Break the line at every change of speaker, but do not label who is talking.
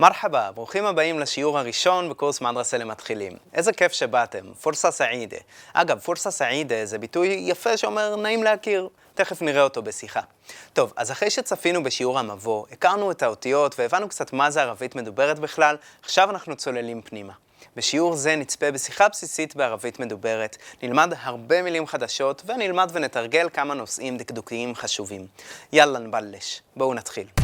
מרחבה, ברוכים הבאים לשיעור הראשון בקורס מדרסה למתחילים. איזה כיף שבאתם, פורסה סעידה. אגב, פורסה סעידה זה ביטוי יפה שאומר נעים להכיר. תכף נראה אותו בשיחה. טוב, אז אחרי שצפינו בשיעור המבוא, הכרנו את האותיות והבנו קצת מה זה ערבית מדוברת בכלל, עכשיו אנחנו צוללים פנימה. בשיעור זה נצפה בשיחה בסיסית בערבית מדוברת, נלמד הרבה מילים חדשות ונלמד ונתרגל כמה נושאים דקדוקיים חשובים. יאללה נבלש, בואו נתחיל.